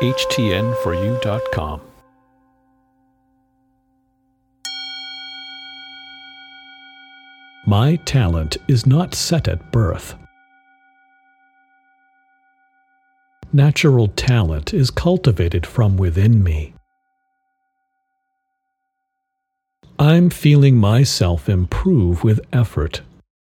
htn4u.com. My talent is not set at birth. Natural talent is cultivated from within me. I'm feeling myself improve with effort.